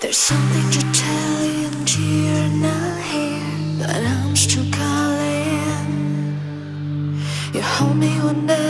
There's something to tell you and you're not here, but I'm still calling. You hold me whenever.